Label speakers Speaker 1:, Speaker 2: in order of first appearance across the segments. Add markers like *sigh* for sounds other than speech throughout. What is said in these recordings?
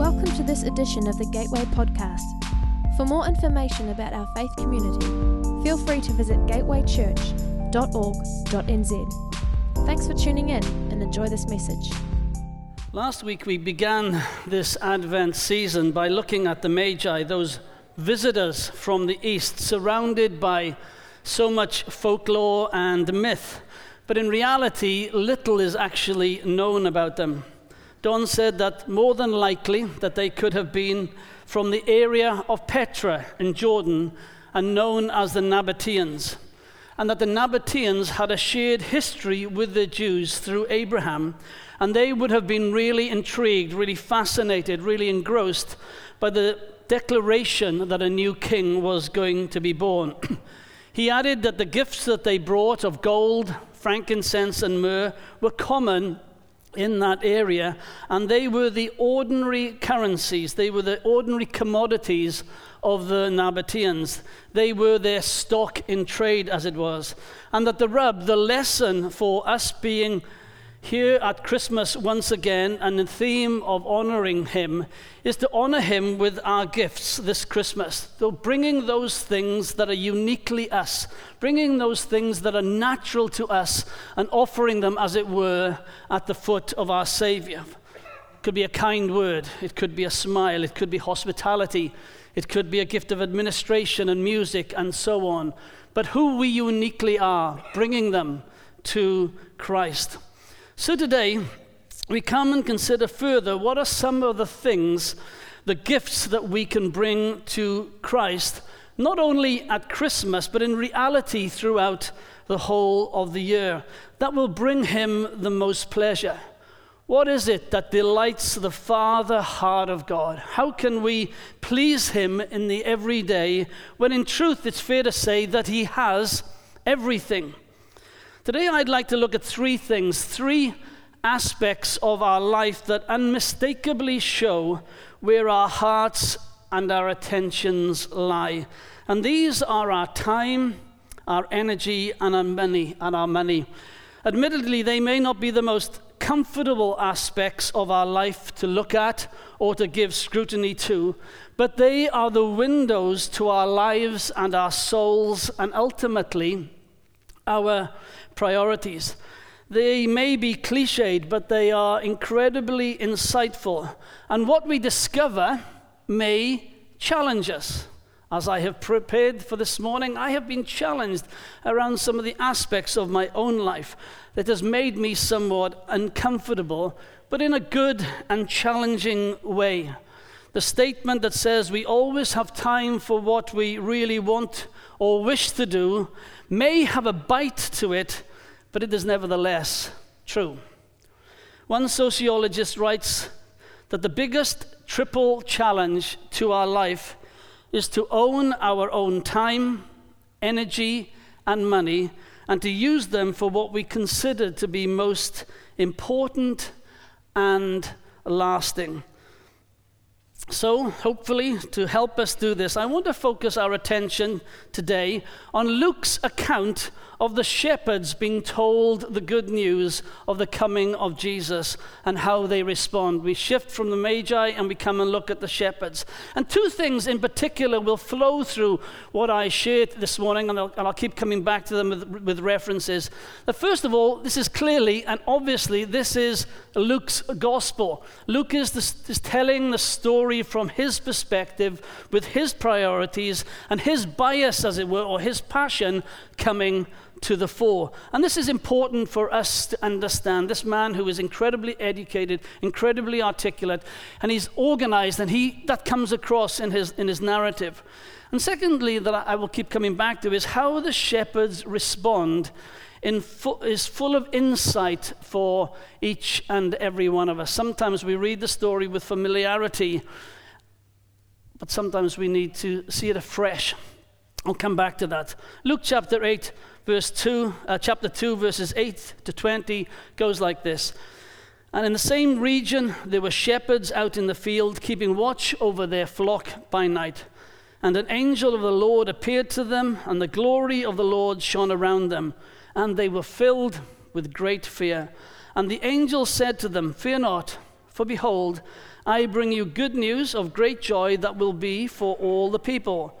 Speaker 1: Welcome to this edition of the Gateway Podcast. For more information about our faith community, feel free to visit gatewaychurch.org.nz. Thanks for tuning in and enjoy this message.
Speaker 2: Last week we began this Advent season by looking at the Magi, those visitors from the East, surrounded by so much folklore and myth. But in reality, little is actually known about them. Don said that more than likely that they could have been from the area of Petra in Jordan and known as the Nabateans, and that the Nabateans had a shared history with the Jews through Abraham, and they would have been really intrigued, really fascinated, really engrossed by the declaration that a new king was going to be born. *clears throat* he added that the gifts that they brought of gold, frankincense, and myrrh were common in that area, and they were the ordinary currencies, they were the ordinary commodities of the Nabateans. They were their stock in trade, as it was. And that the rub, the lesson for us being here at Christmas once again, and the theme of honoring Him is to honor Him with our gifts this Christmas. So, bringing those things that are uniquely us, bringing those things that are natural to us, and offering them, as it were, at the foot of our Savior. It could be a kind word, it could be a smile, it could be hospitality, it could be a gift of administration and music, and so on. But who we uniquely are, bringing them to Christ. So today, we come and consider further what are some of the things, the gifts that we can bring to Christ, not only at Christmas, but in reality throughout the whole of the year, that will bring Him the most pleasure. What is it that delights the Father heart of God? How can we please Him in the everyday when in truth it's fair to say that He has everything? Today, I'd like to look at three things, three aspects of our life that unmistakably show where our hearts and our attentions lie. And these are our time, our energy, and our money. And our money. Admittedly, they may not be the most comfortable aspects of our life to look at or to give scrutiny to, but they are the windows to our lives and our souls, and ultimately our priorities. They may be cliched, but they are incredibly insightful. And what we discover may challenge us. As I have prepared for this morning, I have been challenged around some of the aspects of my own life that has made me somewhat uncomfortable, but in a good and challenging way. The statement that says we always have time for what we really want or wish to do may have a bite to it, but it is nevertheless true. One sociologist writes that the biggest triple challenge to our life is to own our own time, energy, and money, and to use them for what we consider to be most important and lasting. So, hopefully, to help us do this, I want to focus our attention today on Luke's account of the shepherds being told the good news of the coming of Jesus and how they respond. We shift from the Magi and we come and look at the shepherds. And two things in particular will flow through what I shared this morning, and I'll, and I'll keep coming back to them with, with references. That first of all, this is clearly and obviously this is Luke's gospel. Luke is, the, is telling the story from his perspective with his priorities and his bias, as it were, or his passion coming to the fore. And this is important for us to understand. This man who is incredibly educated, incredibly articulate, and he's organized, and he, that comes across in his, in his narrative. And secondly, that I will keep coming back to is how the shepherds respond fu- is full of insight for each and every one of us. Sometimes we read the story with familiarity, but sometimes we need to see it afresh. I'll come back to that. Luke chapter 8, verse 2, uh, chapter 2, verses 8 to 20 goes like this. And in the same region, there were shepherds out in the field, keeping watch over their flock by night. And an angel of the Lord appeared to them, and the glory of the Lord shone around them, and they were filled with great fear. And the angel said to them, Fear not, for behold, I bring you good news of great joy that will be for all the people.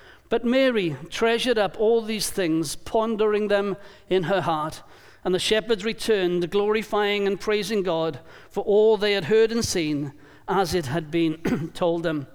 Speaker 2: But Mary treasured up all these things, pondering them in her heart. And the shepherds returned, glorifying and praising God for all they had heard and seen, as it had been *clears throat* told them.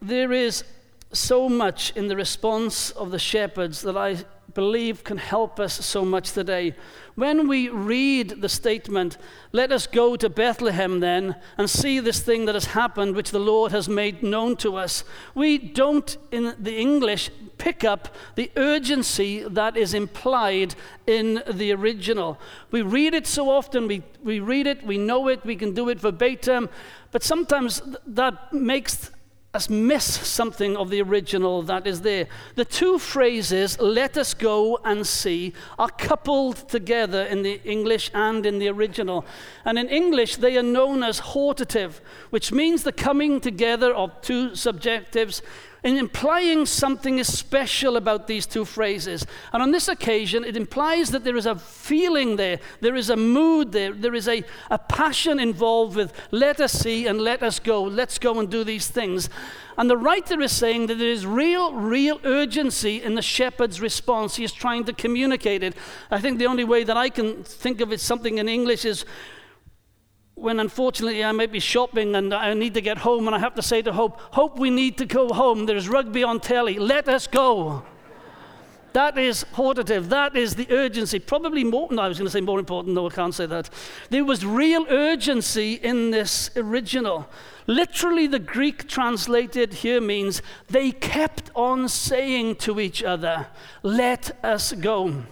Speaker 2: There is so much in the response of the shepherds that I believe can help us so much today. When we read the statement, let us go to Bethlehem then and see this thing that has happened, which the Lord has made known to us, we don't, in the English, pick up the urgency that is implied in the original. We read it so often, we, we read it, we know it, we can do it verbatim, but sometimes that makes us miss something of the original that is there. The two phrases, let us go and see, are coupled together in the English and in the original. And in English, they are known as hortative, which means the coming together of two subjectives in implying something is special about these two phrases. And on this occasion, it implies that there is a feeling there, there is a mood there, there is a, a passion involved with let us see and let us go, let's go and do these things. And the writer is saying that there is real, real urgency in the shepherd's response. He is trying to communicate it. I think the only way that I can think of it something in English is when unfortunately I might be shopping and I need to get home and I have to say to Hope, Hope, we need to go home. There's rugby on telly. Let us go. That is hortative. That is the urgency. Probably more, no, I was going to say more important. No, I can't say that. There was real urgency in this original. Literally, the Greek translated here means they kept on saying to each other, Let us go.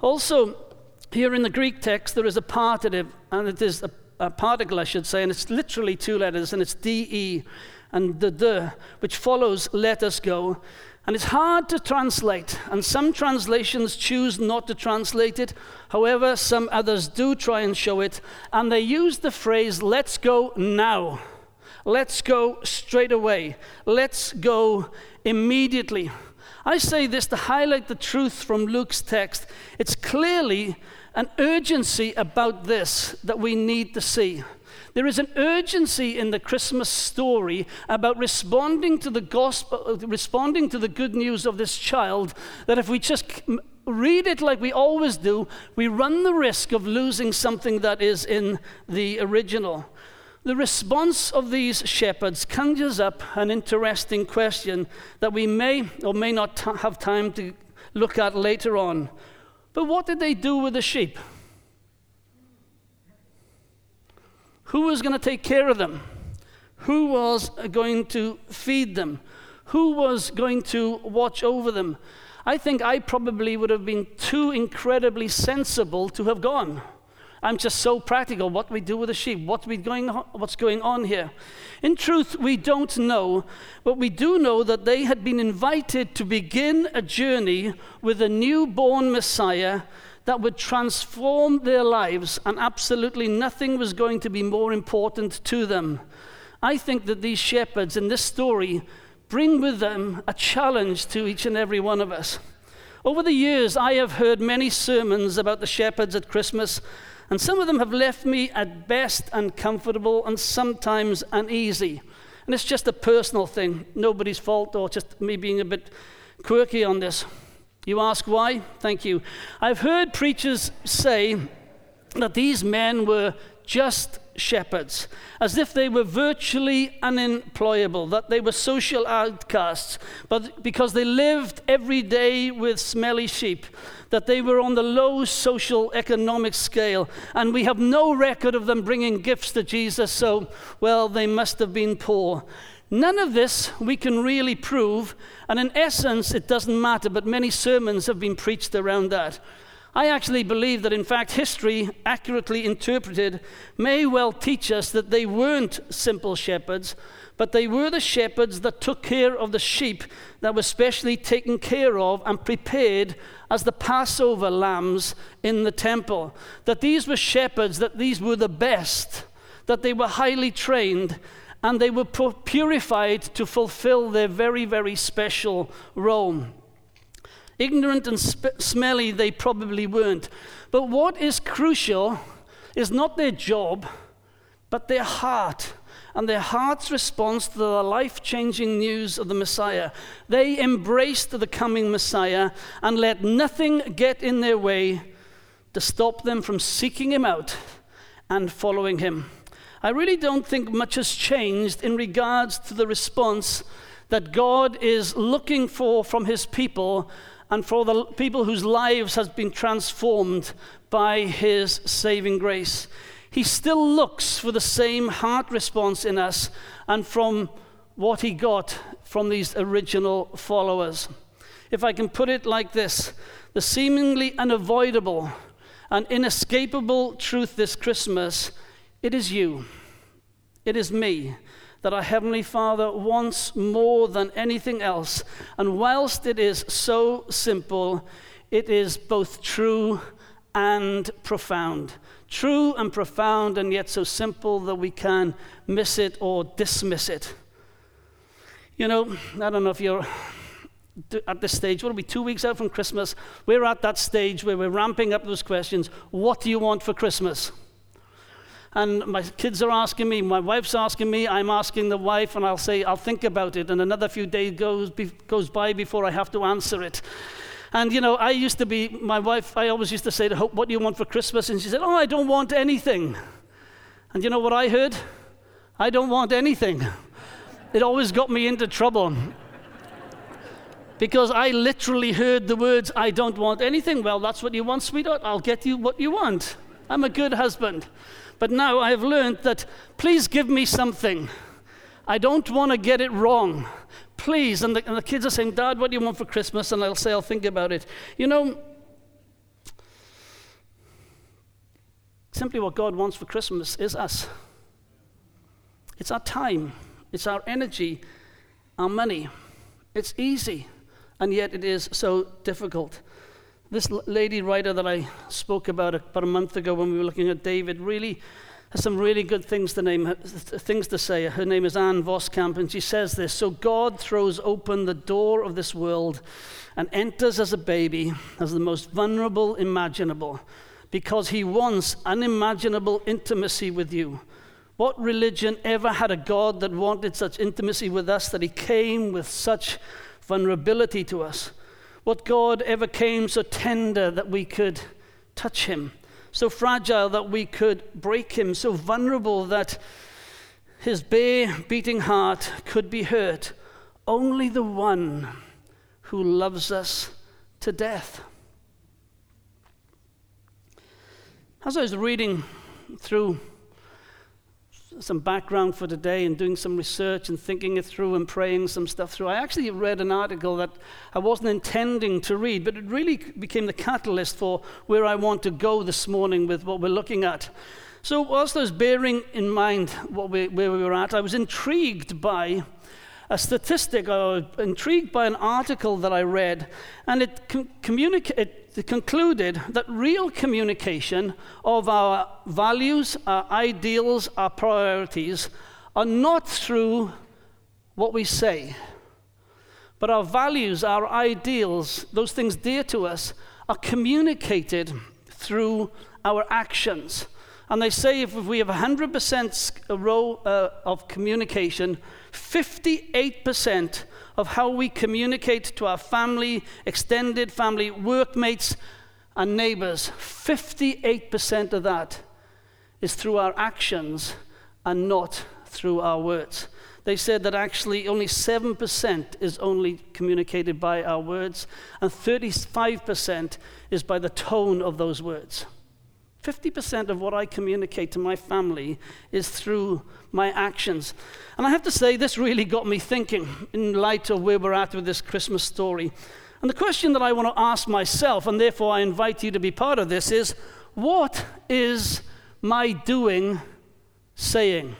Speaker 2: Also, here in the Greek text, there is a partitive, and it is a a particle, I should say, and it's literally two letters, and it's DE and the the, which follows let us go. And it's hard to translate, and some translations choose not to translate it. However, some others do try and show it, and they use the phrase let's go now. Let's go straight away. Let's go immediately. I say this to highlight the truth from Luke's text. It's clearly an urgency about this that we need to see. There is an urgency in the Christmas story about responding to the gospel, responding to the good news of this child, that if we just read it like we always do, we run the risk of losing something that is in the original. The response of these shepherds conjures up an interesting question that we may or may not t- have time to look at later on. But what did they do with the sheep? Who was going to take care of them? Who was going to feed them? Who was going to watch over them? I think I probably would have been too incredibly sensible to have gone. I'm just so practical. What we do with the sheep? What we going on, what's going on here? In truth, we don't know, but we do know that they had been invited to begin a journey with a newborn Messiah that would transform their lives, and absolutely nothing was going to be more important to them. I think that these shepherds in this story bring with them a challenge to each and every one of us. Over the years, I have heard many sermons about the shepherds at Christmas, and some of them have left me at best uncomfortable and sometimes uneasy. And it's just a personal thing, nobody's fault, or just me being a bit quirky on this. You ask why? Thank you. I've heard preachers say that these men were just shepherds, as if they were virtually unemployable, that they were social outcasts, but because they lived every day with smelly sheep, that they were on the low social economic scale, and we have no record of them bringing gifts to Jesus, so, well, they must have been poor. None of this we can really prove, and in essence, it doesn't matter, but many sermons have been preached around that. I actually believe that, in fact, history, accurately interpreted, may well teach us that they weren't simple shepherds, but they were the shepherds that took care of the sheep that were specially taken care of and prepared as the Passover lambs in the temple. That these were shepherds, that these were the best, that they were highly trained, and they were purified to fulfill their very, very special role. Ignorant and sp- smelly they probably weren't. But what is crucial is not their job, but their heart and their heart's response to the life changing news of the Messiah. They embraced the coming Messiah and let nothing get in their way to stop them from seeking him out and following him. I really don't think much has changed in regards to the response that God is looking for from his people and for the people whose lives has been transformed by his saving grace. He still looks for the same heart response in us and from what he got from these original followers. If I can put it like this the seemingly unavoidable and inescapable truth this Christmas it is you, it is me that our Heavenly Father wants more than anything else. And whilst it is so simple, it is both true and profound. True and profound, and yet so simple that we can miss it or dismiss it. You know, I don't know if you're at this stage, what are we, two weeks out from Christmas? We're at that stage where we're ramping up those questions. What do you want for Christmas? And my kids are asking me, my wife's asking me, I'm asking the wife, and I'll say, I'll think about it, and another few days goes, be, goes by before I have to answer it. And you know, I used to be, my wife, I always used to say to Hope, What do you want for Christmas? And she said, Oh, I don't want anything. And you know what I heard? I don't want anything. It always got me into trouble. Because I literally heard the words, I don't want anything. Well, that's what you want, sweetheart. I'll get you what you want. I'm a good husband. But now I have learned that please give me something. I don't want to get it wrong. Please. And the, and the kids are saying, Dad, what do you want for Christmas? And I'll say, I'll think about it. You know, simply what God wants for Christmas is us. It's our time, it's our energy, our money. It's easy, and yet it is so difficult. This lady writer that I spoke about about a month ago when we were looking at David really has some really good things to, name, things to say. Her name is Ann Voskamp, and she says this So God throws open the door of this world and enters as a baby, as the most vulnerable imaginable, because he wants unimaginable intimacy with you. What religion ever had a God that wanted such intimacy with us that he came with such vulnerability to us? What God ever came so tender that we could touch him, so fragile that we could break him, so vulnerable that his bare beating heart could be hurt? Only the one who loves us to death. As I was reading through some background for today and doing some research and thinking it through and praying some stuff through, I actually read an article that I wasn't intending to read, but it really became the catalyst for where I want to go this morning with what we're looking at. So, whilst I was bearing in mind we, where we were at, I was intrigued by a statistic, I was intrigued by an article that I read, and it, com- it concluded that real communication of our values, our ideals, our priorities are not through what we say, but our values, our ideals, those things dear to us, are communicated through our actions. And they say if we have 100% row uh, of communication, 58% of how we communicate to our family, extended family, workmates, and neighbors, 58% of that is through our actions and not through our words. They said that actually only 7% is only communicated by our words, and 35% is by the tone of those words. 50% of what I communicate to my family is through my actions. And I have to say, this really got me thinking in light of where we're at with this Christmas story. And the question that I want to ask myself, and therefore I invite you to be part of this, is what is my doing saying?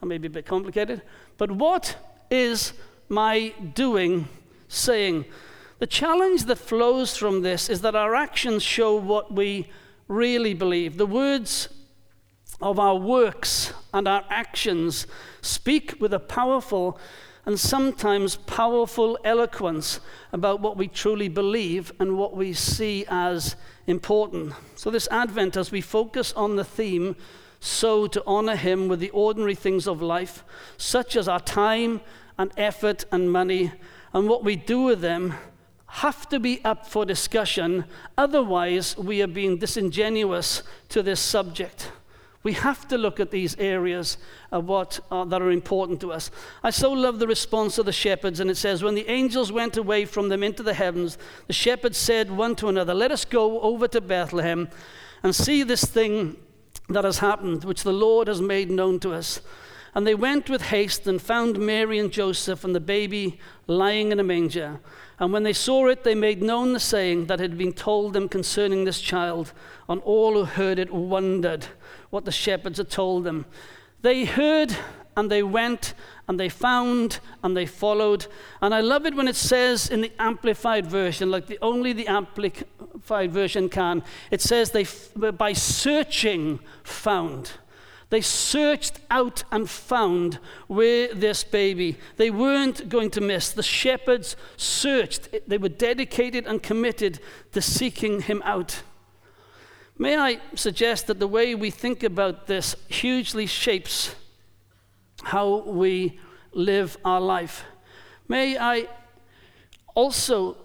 Speaker 2: That may be a bit complicated, but what is my doing saying? The challenge that flows from this is that our actions show what we really believe. The words of our works and our actions speak with a powerful and sometimes powerful eloquence about what we truly believe and what we see as important. So, this Advent, as we focus on the theme, so to honor Him with the ordinary things of life, such as our time and effort and money, and what we do with them, have to be up for discussion. Otherwise, we are being disingenuous to this subject. We have to look at these areas of what uh, that are important to us. I so love the response of the shepherds, and it says, When the angels went away from them into the heavens, the shepherds said one to another, Let us go over to Bethlehem and see this thing that has happened, which the Lord has made known to us. And they went with haste and found Mary and Joseph and the baby lying in a manger. And when they saw it, they made known the saying that had been told them concerning this child. And all who heard it wondered what the shepherds had told them. They heard and they went and they found and they followed. And I love it when it says in the amplified version, like the only the amplified version can, it says they by searching found. They searched out and found where this baby. They weren't going to miss. The shepherds searched. They were dedicated and committed to seeking him out. May I suggest that the way we think about this hugely shapes how we live our life. May I also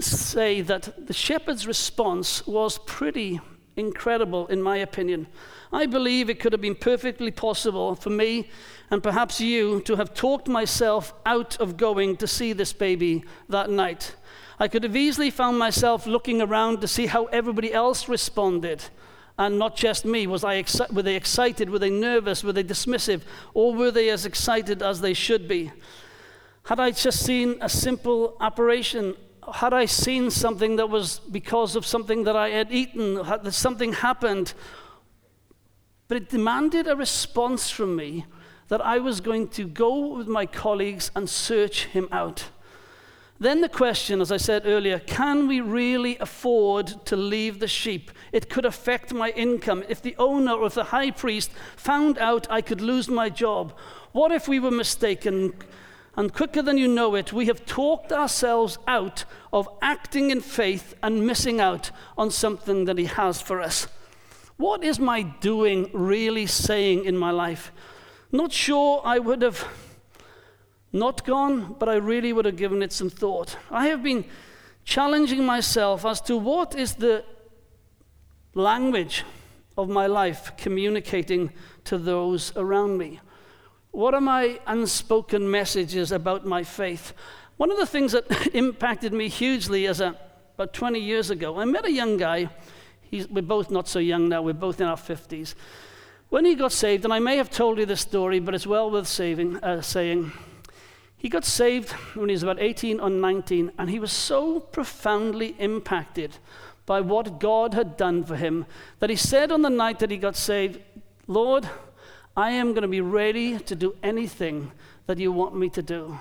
Speaker 2: say that the shepherd's response was pretty incredible, in my opinion. I believe it could have been perfectly possible for me and perhaps you to have talked myself out of going to see this baby that night. I could have easily found myself looking around to see how everybody else responded and not just me. Was I exci- were they excited? Were they nervous? Were they dismissive? Or were they as excited as they should be? Had I just seen a simple apparition? Had I seen something that was because of something that I had eaten? Had something happened? But it demanded a response from me that I was going to go with my colleagues and search him out. Then the question, as I said earlier, can we really afford to leave the sheep? It could affect my income. If the owner or if the high priest found out I could lose my job, what if we were mistaken? And quicker than you know it, we have talked ourselves out of acting in faith and missing out on something that He has for us. What is my doing really saying in my life? Not sure I would have not gone, but I really would have given it some thought. I have been challenging myself as to what is the language of my life communicating to those around me. What are my unspoken messages about my faith? One of the things that *laughs* impacted me hugely as a, about 20 years ago, I met a young guy. He's, we're both not so young now, we're both in our 50s. When he got saved, and I may have told you this story, but it's well worth saving, uh, saying, he got saved when he was about 18 or 19, and he was so profoundly impacted by what God had done for him that he said on the night that he got saved, Lord, I am going to be ready to do anything that you want me to do.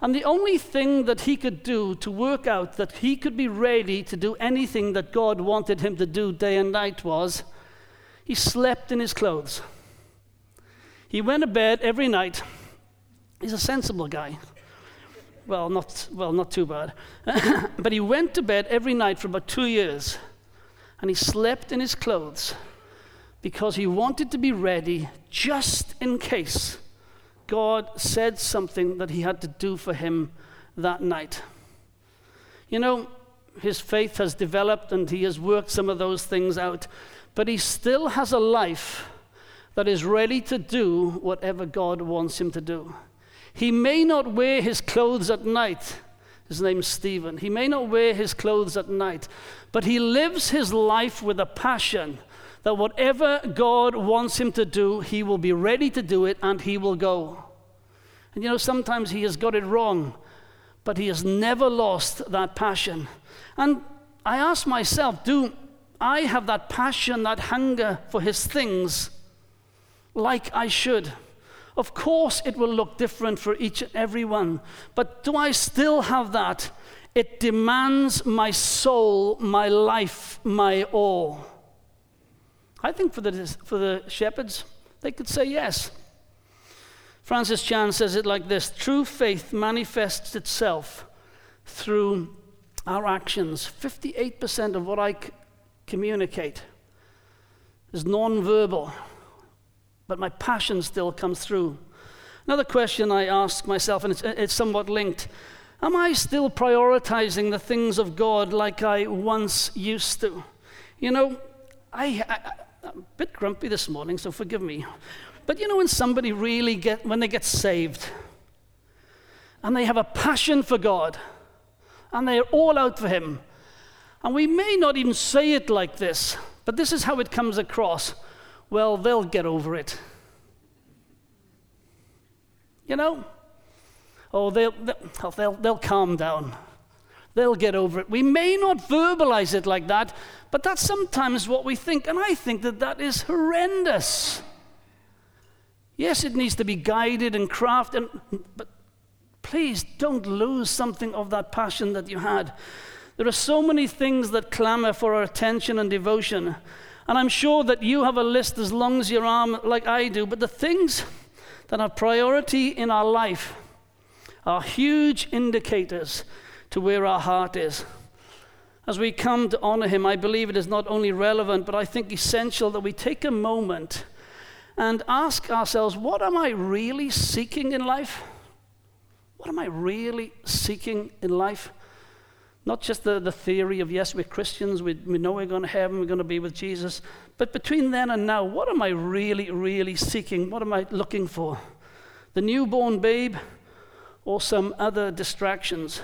Speaker 2: And the only thing that he could do to work out that he could be ready to do anything that God wanted him to do day and night was he slept in his clothes. He went to bed every night He's a sensible guy. Well, not, well, not too bad. *laughs* but he went to bed every night for about two years and he slept in his clothes because he wanted to be ready just in case God said something that he had to do for him that night. You know, his faith has developed and he has worked some of those things out. but he still has a life that is ready to do whatever God wants him to do. He may not wear his clothes at night. His name's Stephen. He may not wear his clothes at night, but he lives his life with a passion that whatever God wants him to do, he will be ready to do it and he will go. And you know, sometimes he has got it wrong, but he has never lost that passion. And I ask myself, do I have that passion, that hunger for his things like I should? Of course, it will look different for each and every one, but do I still have that? It demands my soul, my life, my all. I think for the, for the shepherds, they could say yes. Francis Chan says it like this True faith manifests itself through our actions. 58% of what I c- communicate is non-verbal, but my passion still comes through. Another question I ask myself, and it's, uh, it's somewhat linked Am I still prioritizing the things of God like I once used to? You know, I, I'm a bit grumpy this morning, so forgive me. But you know, when somebody really get, when they get saved, and they have a passion for God, and they're all out for Him, and we may not even say it like this, but this is how it comes across. Well, they'll get over it. You know? Oh, they'll, they'll, they'll, they'll calm down. They'll get over it. We may not verbalize it like that, but that's sometimes what we think. And I think that that is horrendous. Yes, it needs to be guided and crafted, but please don't lose something of that passion that you had. There are so many things that clamor for our attention and devotion. And I'm sure that you have a list as long as your arm, like I do. But the things that have priority in our life are huge indicators to where our heart is. As we come to honor him, I believe it is not only relevant, but I think essential that we take a moment and ask ourselves what am I really seeking in life? What am I really seeking in life? Not just the, the theory of, yes, we're Christians, we, we know we're going to heaven, we're going to be with Jesus, but between then and now, what am I really, really seeking? What am I looking for? The newborn babe or some other distractions?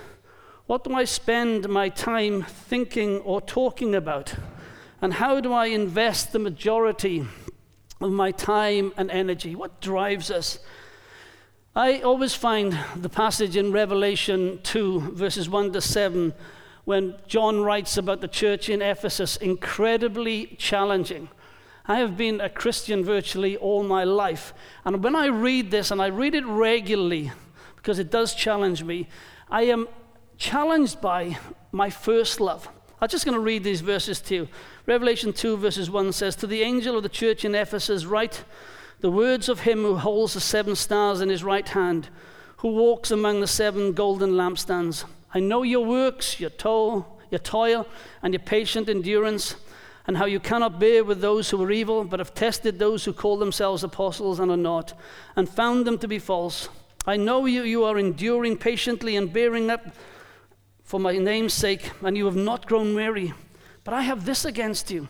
Speaker 2: What do I spend my time thinking or talking about? And how do I invest the majority of my time and energy? What drives us? I always find the passage in Revelation 2, verses 1 to 7, when John writes about the church in Ephesus, incredibly challenging. I have been a Christian virtually all my life. And when I read this, and I read it regularly because it does challenge me, I am challenged by my first love. I'm just going to read these verses to you. Revelation 2, verses 1 says, To the angel of the church in Ephesus, write the words of him who holds the seven stars in his right hand, who walks among the seven golden lampstands. I know your works, your toil, your toil, and your patient endurance, and how you cannot bear with those who are evil, but have tested those who call themselves apostles and are not, and found them to be false. I know you, you are enduring patiently and bearing up for my name's sake, and you have not grown weary. But I have this against you,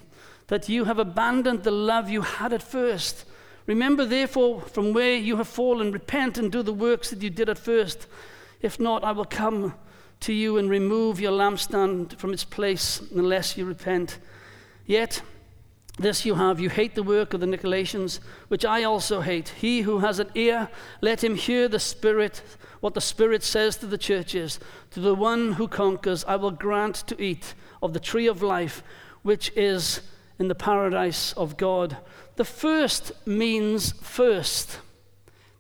Speaker 2: that you have abandoned the love you had at first. Remember, therefore, from where you have fallen, repent and do the works that you did at first. If not, I will come to you and remove your lampstand from its place unless you repent. Yet, this you have, you hate the work of the Nicolaitans, which I also hate. He who has an ear, let him hear the Spirit what the Spirit says to the churches. To the one who conquers, I will grant to eat of the tree of life, which is in the paradise of God. The first means first.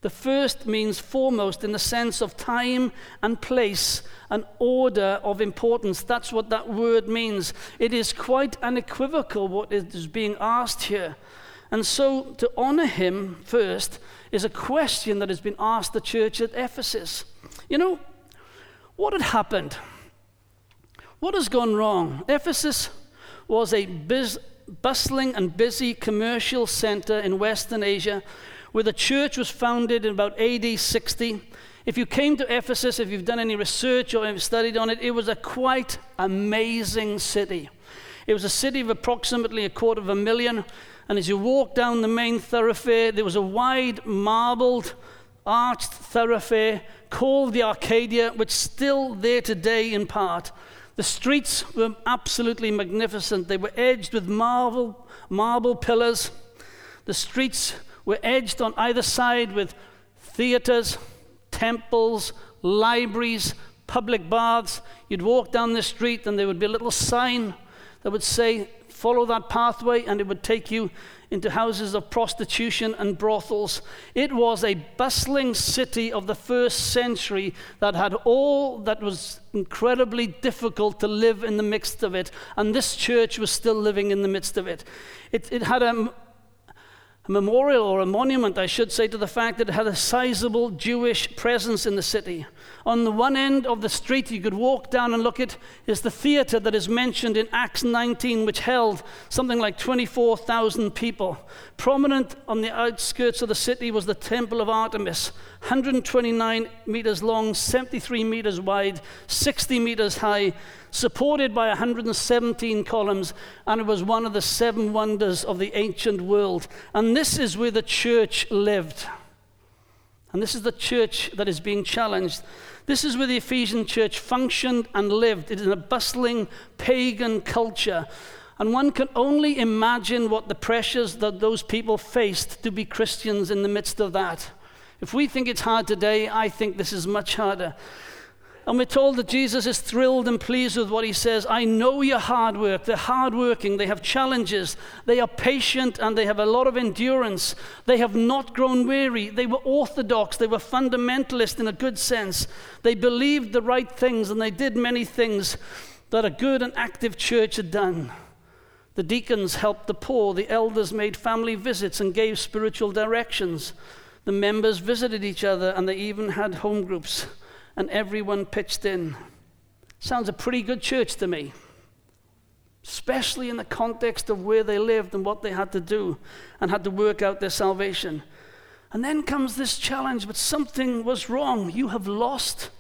Speaker 2: The first means foremost in the sense of time and place, and order of importance. That's what that word means. It is quite unequivocal what is being asked here. And so to honor him first is a question that has been asked the church at Ephesus. You know, what had happened? What has gone wrong? Ephesus was a biz- bustling and busy commercial center in Western Asia where the church was founded in about AD 60. If you came to Ephesus, if you've done any research or have studied on it, it was a quite amazing city. It was a city of approximately a quarter of a million. And as you walk down the main thoroughfare, there was a wide marbled, arched thoroughfare called the Arcadia, which is still there today in part. The streets were absolutely magnificent. They were edged with marble, marble pillars. The streets were edged on either side with theaters, temples, libraries, public baths. You'd walk down the street and there would be a little sign that would say, Follow that pathway, and it would take you into houses of prostitution and brothels. It was a bustling city of the first century that had all that was incredibly difficult to live in the midst of it, and this church was still living in the midst of it. It, it had a a memorial or a monument, I should say, to the fact that it had a sizable Jewish presence in the city. On the one end of the street you could walk down and look at is the theater that is mentioned in Acts 19, which held something like 24,000 people. Prominent on the outskirts of the city was the Temple of Artemis, 129 meters long, 73 meters wide, 60 meters high, supported by 117 columns, and it was one of the seven wonders of the ancient world. And this is where the church lived. And this is the church that is being challenged. This is where the Ephesian church functioned and lived. It is in a bustling pagan culture. And one can only imagine what the pressures that those people faced to be Christians in the midst of that. If we think it's hard today, I think this is much harder. And we're told that Jesus is thrilled and pleased with what he says. I know your hard work. They're hardworking. They have challenges. They are patient and they have a lot of endurance. They have not grown weary. They were orthodox. They were fundamentalist in a good sense. They believed the right things and they did many things that a good and active church had done. The deacons helped the poor. The elders made family visits and gave spiritual directions. The members visited each other and they even had home groups and everyone pitched in. Sounds a pretty good church to me, especially in the context of where they lived and what they had to do and had to work out their salvation. And then comes this challenge, but something was wrong. You have lost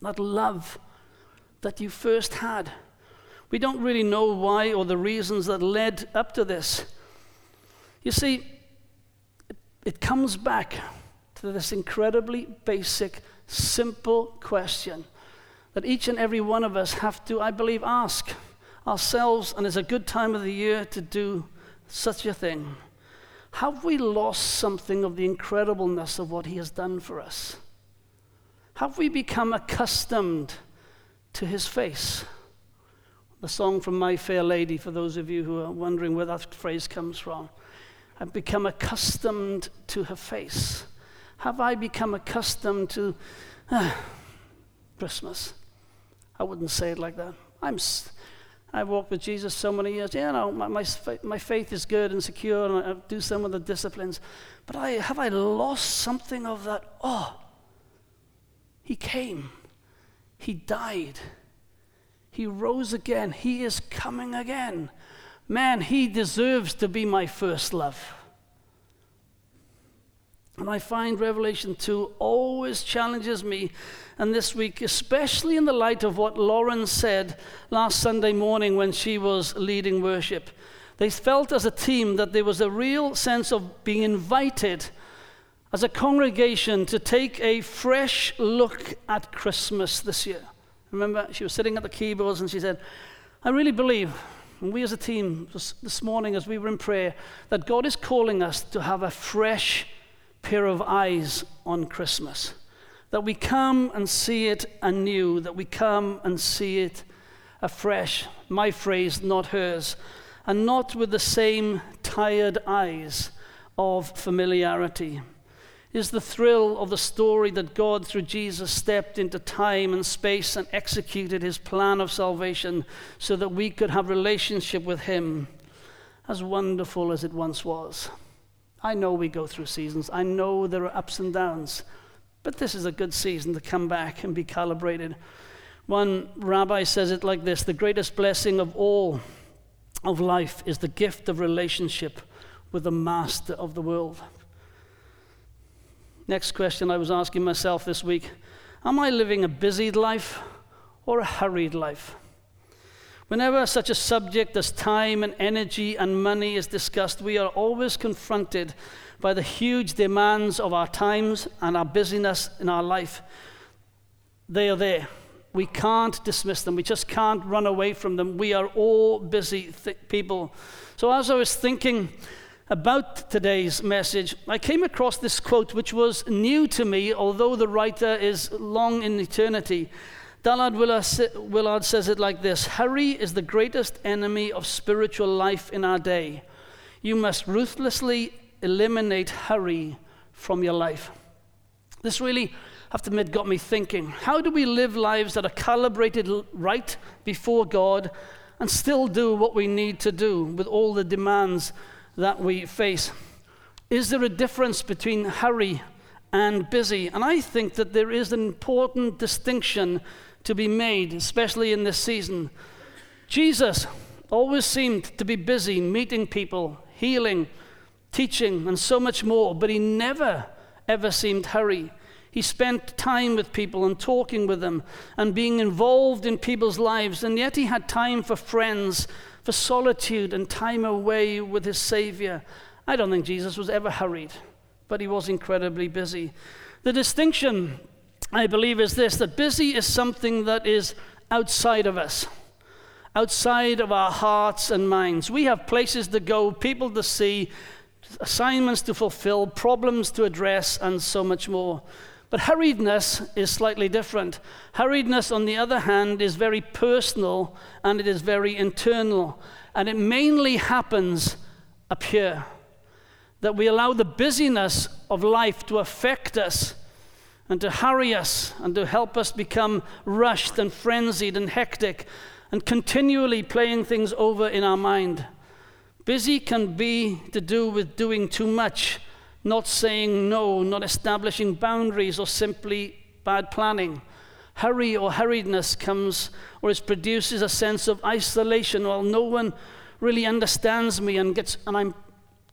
Speaker 2: that love that you first had. We don't really know why or the reasons that led up to this. You see, it comes back to this incredibly basic simple question that each and every one of us have to, I believe, ask ourselves, and it's a good time of the year to do such a thing. Have we lost something of the incredibleness of what He has done for us? Have we become accustomed to His face? The song from My Fair Lady, for those of you who are wondering where that phrase comes from. I've become accustomed to her face. Have I become accustomed to uh, Christmas? I wouldn't say it like that. I'm, I've walked with Jesus so many years. Yeah, no, my, my, my faith is good and secure, and I do some of the disciplines. But I, have I lost something of that? Oh, He came, He died, He rose again, He is coming again. Man, He deserves to be my first love. And I find Revelation 2 always challenges me. And this week, especially in the light of what Lauren said last Sunday morning when she was leading worship, they felt as a team that there was a real sense of being invited as a congregation to take a fresh look at Christmas this year. Remember, she was sitting at the keyboards and she said, I really believe, and we as a team this morning as we were in prayer, that God is calling us to have a fresh pair of eyes on Christmas. That we come and see it anew, that we come and see it afresh. My phrase, not hers. And not with the same tired eyes of familiarity. Is the thrill of the story that God, through Jesus, stepped into time and space and executed his plan of salvation so that we could have relationship with him, as wonderful as it once was. I know we go through seasons. I know there are ups and downs. But this is a good season to come back and be calibrated. One rabbi says it like this The greatest blessing of all of life is the gift of relationship with the master of the world. Next question I was asking myself this week Am I living a busied life or a hurried life? Whenever such a subject as time and energy and money is discussed, we are always confronted by the huge demands of our times and our busyness in our life. They are there. We can't dismiss them. We just can't run away from them. We are all busy th- people. So, as I was thinking about today's message, I came across this quote, which was new to me, although the writer is long in eternity. Dallas Willard says it like this Hurry is the greatest enemy of spiritual life in our day. You must ruthlessly eliminate hurry from your life. This really, I have to admit, got me thinking. How do we live lives that are calibrated right before God and still do what we need to do with all the demands that we face? Is there a difference between hurry and busy? And I think that there is an important distinction to be made, especially in this season. Jesus always seemed to be busy meeting people, healing, teaching, and so much more, but he never, ever seemed hurry. He spent time with people and talking with them and being involved in people's lives, and yet he had time for friends, for solitude, and time away with his Savior. I don't think Jesus was ever hurried, but he was incredibly busy. The distinction, I believe, is this that busy is something that is outside of us outside of our hearts and minds. We have places to go, people to see, assignments to fulfill, problems to address, and so much more. But hurriedness is slightly different. Hurriedness, on the other hand, is very personal and it is very internal. And it mainly happens up here. That we allow the busyness of life to affect us and to hurry us and to help us become rushed and frenzied and hectic and continually playing things over in our mind. Busy can be to do with doing too much, not saying no, not establishing boundaries, or simply bad planning. Hurry or hurriedness comes or it produces a sense of isolation while no one really understands me and gets and I'm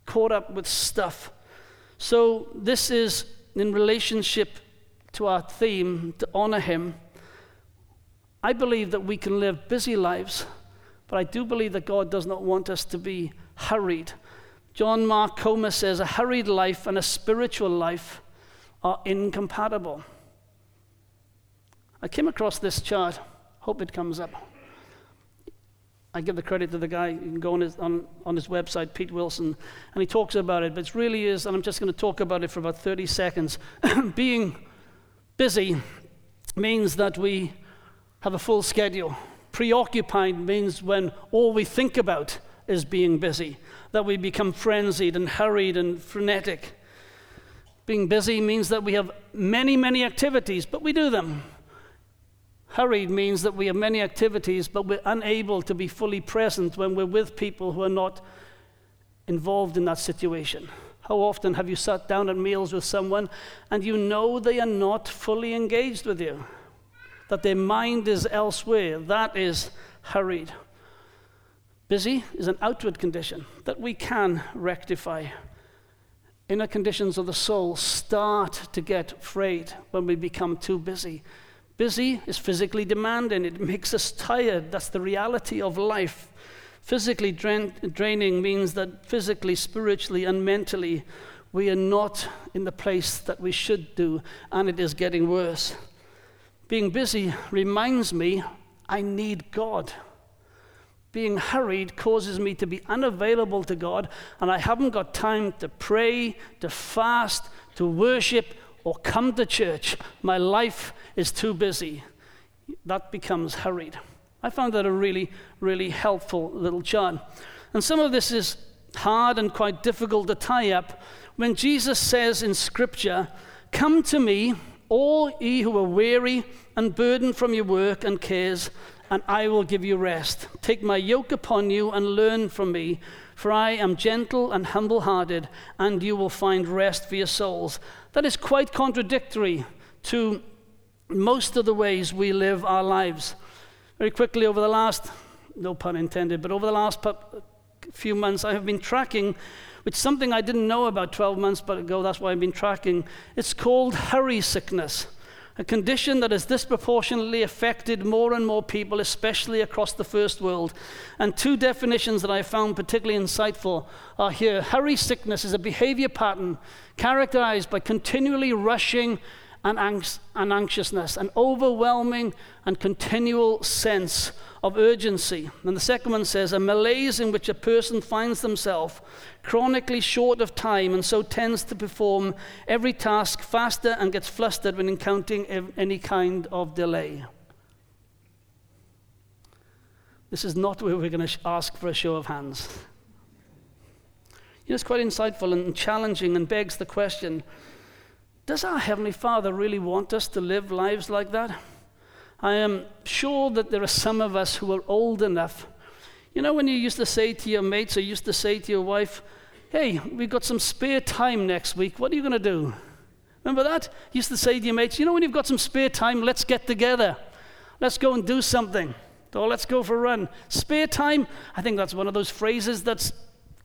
Speaker 2: caught up with stuff. So this is in relationship to our theme to honor him. I believe that we can live busy lives, but I do believe that God does not want us to be hurried. John Mark Comer says a hurried life and a spiritual life are incompatible. I came across this chart. Hope it comes up. I give the credit to the guy. You can go on his, on, on his website, Pete Wilson, and he talks about it. But it really is, and I'm just going to talk about it for about 30 seconds. *coughs* Being busy means that we have a full schedule. Preoccupied means when all we think about is being busy, that we become frenzied and hurried and frenetic. Being busy means that we have many, many activities, but we do them. Hurried means that we have many activities, but we're unable to be fully present when we're with people who are not involved in that situation. How often have you sat down at meals with someone and you know they are not fully engaged with you? That their mind is elsewhere? That is hurried. Busy is an outward condition that we can rectify. Inner conditions of the soul start to get frayed when we become too busy. Busy is physically demanding, it makes us tired. That's the reality of life. Physically drain- draining means that physically, spiritually, and mentally, we are not in the place that we should do, and it is getting worse. Being busy reminds me I need God being hurried causes me to be unavailable to God, and I haven't got time to pray, to fast, to worship, or come to church. My life is too busy. That becomes hurried. I found that a really, really helpful little chart. And some of this is hard and quite difficult to tie up when Jesus says in Scripture, Come to me, all ye who are weary and burdened from your work and cares and I will give you rest. Take my yoke upon you and learn from me, for I am gentle and humble hearted, and you will find rest for your souls. That is quite contradictory to most of the ways we live our lives. Very quickly, over the last, no pun intended, but over the last few months, I have been tracking, which something I didn't know about 12 months ago, that's why I've been tracking. It's called hurry sickness. A condition that has disproportionately affected more and more people, especially across the first world. And two definitions that I found particularly insightful are here. Hurry sickness is a behavior pattern characterized by continually rushing and, and anxiousness, an overwhelming and continual sense of urgency. And the second one says, a malaise in which a person finds themselves chronically short of time and so tends to perform every task faster and gets flustered when encountering any kind of delay. This is not where we're going to ask for a show of hands. You know, it's quite insightful and challenging and begs the question does our Heavenly Father really want us to live lives like that? I am sure that there are some of us who are old enough. You know, when you used to say to your mates or used to say to your wife, Hey, we've got some spare time next week, what are you going to do? Remember that? You used to say to your mates, You know, when you've got some spare time, let's get together. Let's go and do something. Or let's go for a run. Spare time, I think that's one of those phrases that's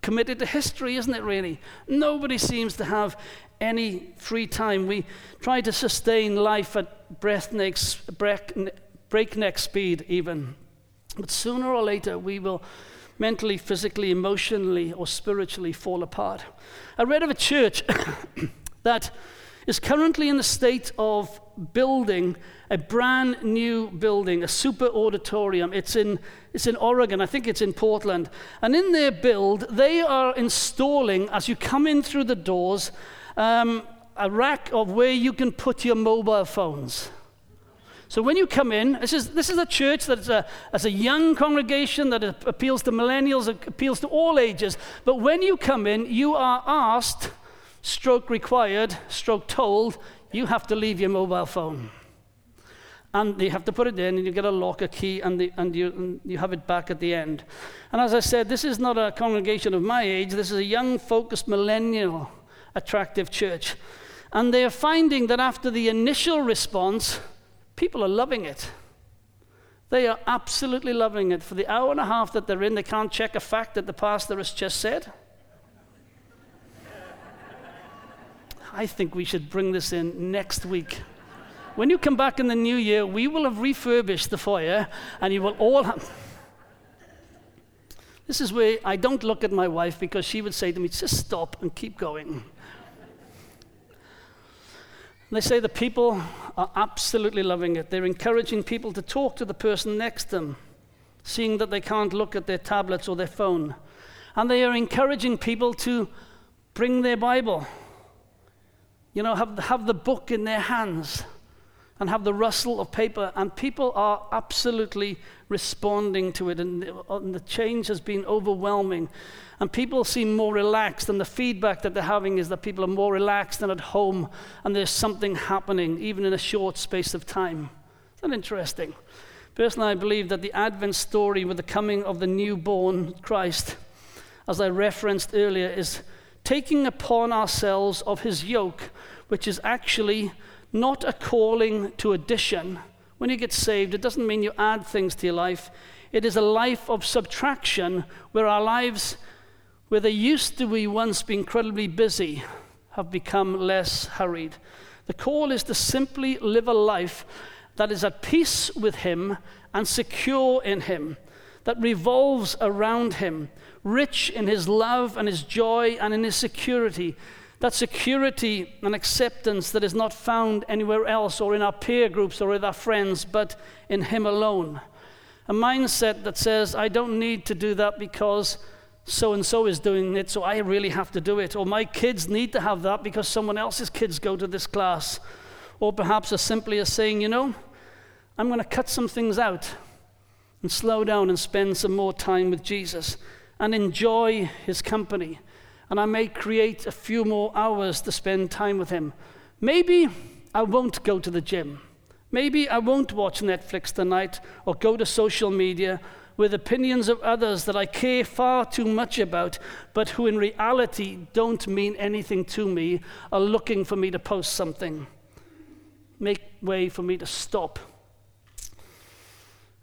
Speaker 2: committed to history, isn't it, really? Nobody seems to have any free time. We try to sustain life at breakneck, breakneck speed, even. But sooner or later, we will mentally, physically, emotionally, or spiritually fall apart. I read of a church *coughs* that is currently in the state of building a brand new building, a super auditorium. It's in, it's in Oregon, I think it's in Portland. And in their build, they are installing, as you come in through the doors, um, a rack of where you can put your mobile phones. So when you come in, this is, this is a church that is a, as a young congregation that appeals to millennials, appeals to all ages. But when you come in, you are asked, stroke required, stroke told, you have to leave your mobile phone. And you have to put it in, and you get a lock, a key, and, the, and, you, and you have it back at the end. And as I said, this is not a congregation of my age, this is a young, focused millennial attractive church. And they're finding that after the initial response, people are loving it. They are absolutely loving it. For the hour and a half that they're in, they can't check a fact that the pastor has just said. I think we should bring this in next week. When you come back in the new year, we will have refurbished the foyer and you will all have. This is where I don't look at my wife because she would say to me, just stop and keep going. They say the people are absolutely loving it. They're encouraging people to talk to the person next to them, seeing that they can't look at their tablets or their phone. And they are encouraging people to bring their Bible, you know, have, have the book in their hands and have the rustle of paper, and people are absolutely responding to it, and the, change has been overwhelming. And people seem more relaxed, and the feedback that they're having is that people are more relaxed and at home, and there's something happening, even in a short space of time. Isn't that interesting? Personally, I believe that the Advent story with the coming of the newborn Christ, as I referenced earlier, is taking upon ourselves of his yoke, which is actually not a calling to addition. When you get saved, it doesn't mean you add things to your life. It is a life of subtraction where our lives, where they used to be once be incredibly busy, have become less hurried. The call is to simply live a life that is at peace with Him and secure in Him, that revolves around Him, rich in His love and His joy and in His security, that security and acceptance that is not found anywhere else or in our peer groups or with our friends, but in Him alone. A mindset that says, I don't need to do that because so and so is doing it, so I really have to do it. Or my kids need to have that because someone else's kids go to this class. Or perhaps as simply as saying, you know, I'm going to cut some things out and slow down and spend some more time with Jesus and enjoy His company and I may create a few more hours to spend time with Him. Maybe I won't go to the gym. Maybe I won't watch Netflix tonight or go to social media with opinions of others that I care far too much about, but who in reality don't mean anything to me, are looking for me to post something. Make way for me to stop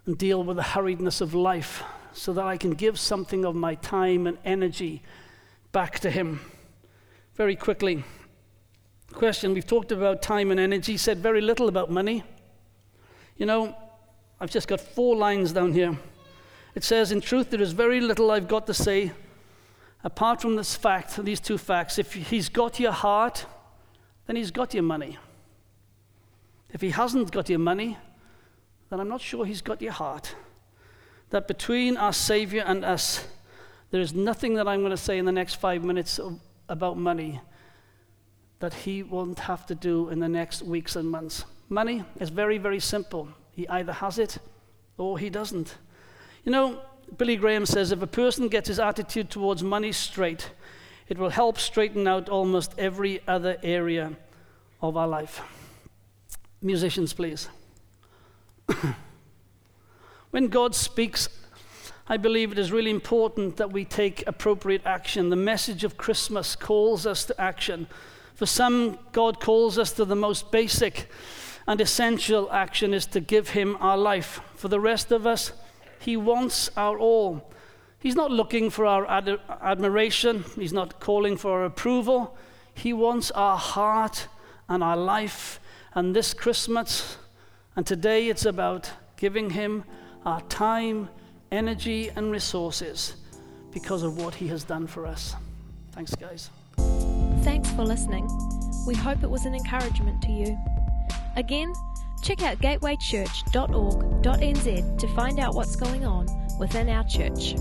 Speaker 2: and deal with the hurriedness of life so that I can give something of my time and energy back to Him. Very quickly, Question We've talked about time and energy, said very little about money. You know, I've just got four lines down here. It says, In truth, there is very little I've got to say apart from this fact, these two facts. If he's got your heart, then he's got your money. If he hasn't got your money, then I'm not sure he's got your heart. That between our Savior and us, there is nothing that I'm going to say in the next five minutes about money that he won't have to do in the next weeks and months. Money is very, very simple. He either has it or he doesn't. You know, Billy Graham says if a person gets his attitude towards money straight, it will help straighten out almost every other area of our life. Musicians, please. *coughs* when God speaks, I believe it is really important that we take appropriate action. The message of Christmas calls us to action. For some, God calls us to the most basic and essential action is to give Him our life. For the rest of us, He wants our all. He's not looking for our ad- admiration, He's not calling for our approval. He wants our heart and our life. And this Christmas, and today, it's about giving Him our time, energy, and resources because of what He has done for us. Thanks, guys.
Speaker 1: Thanks for listening. We hope it was an encouragement to you. Again, check out gatewaychurch.org.nz to find out what's going on within our church.